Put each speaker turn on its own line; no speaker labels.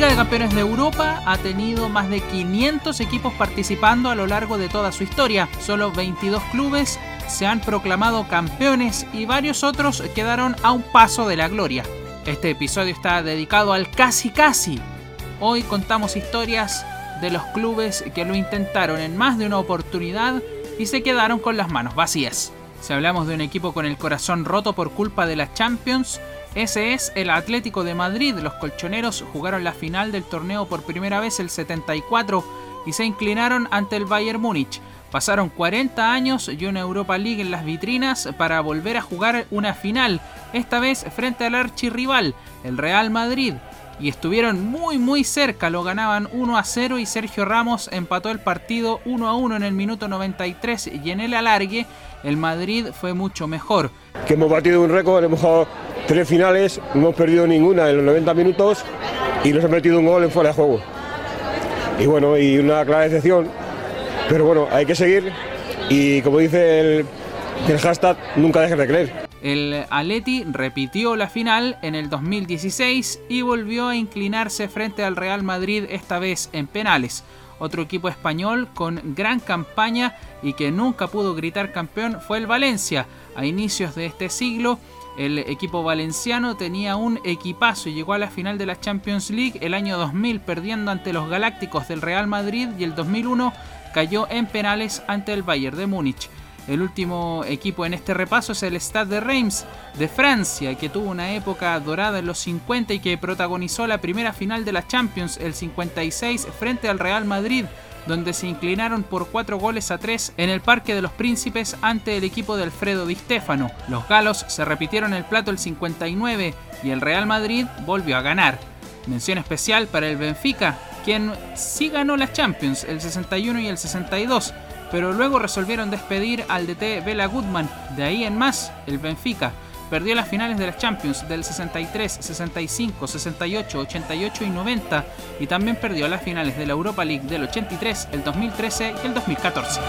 Liga de Campeones de Europa ha tenido más de 500 equipos participando a lo largo de toda su historia. Solo 22 clubes se han proclamado campeones y varios otros quedaron a un paso de la gloria. Este episodio está dedicado al casi casi. Hoy contamos historias de los clubes que lo intentaron en más de una oportunidad y se quedaron con las manos vacías. Si hablamos de un equipo con el corazón roto por culpa de la Champions, ese es el Atlético de Madrid. Los colchoneros jugaron la final del torneo por primera vez el 74 y se inclinaron ante el Bayern Múnich. Pasaron 40 años y una Europa League en las vitrinas para volver a jugar una final, esta vez frente al archirrival, el Real Madrid. Y estuvieron muy muy cerca, lo ganaban 1 a 0 y Sergio Ramos empató el partido 1 a 1 en el minuto 93 y en el alargue el Madrid fue mucho mejor.
Que hemos batido un récord, hemos jugado tres finales, no hemos perdido ninguna en los 90 minutos y nos hemos metido un gol en fuera de juego. Y bueno, y una clara excepción, pero bueno, hay que seguir y como dice el, el hashtag, nunca dejes de creer.
El Aleti repitió la final en el 2016 y volvió a inclinarse frente al Real Madrid esta vez en penales. Otro equipo español con gran campaña y que nunca pudo gritar campeón fue el Valencia. A inicios de este siglo, el equipo valenciano tenía un equipazo y llegó a la final de la Champions League el año 2000 perdiendo ante los Galácticos del Real Madrid y el 2001 cayó en penales ante el Bayern de Múnich. El último equipo en este repaso es el Stade de Reims de Francia, que tuvo una época dorada en los 50 y que protagonizó la primera final de la Champions el 56 frente al Real Madrid, donde se inclinaron por 4 goles a 3 en el Parque de los Príncipes ante el equipo de Alfredo Di Stefano. Los galos se repitieron el plato el 59 y el Real Madrid volvió a ganar. Mención especial para el Benfica, quien sí ganó las Champions el 61 y el 62 pero luego resolvieron despedir al DT Bela Goodman. De ahí en más, el Benfica perdió las finales de las Champions del 63, 65, 68, 88 y 90 y también perdió las finales de la Europa League del 83, el 2013 y el 2014.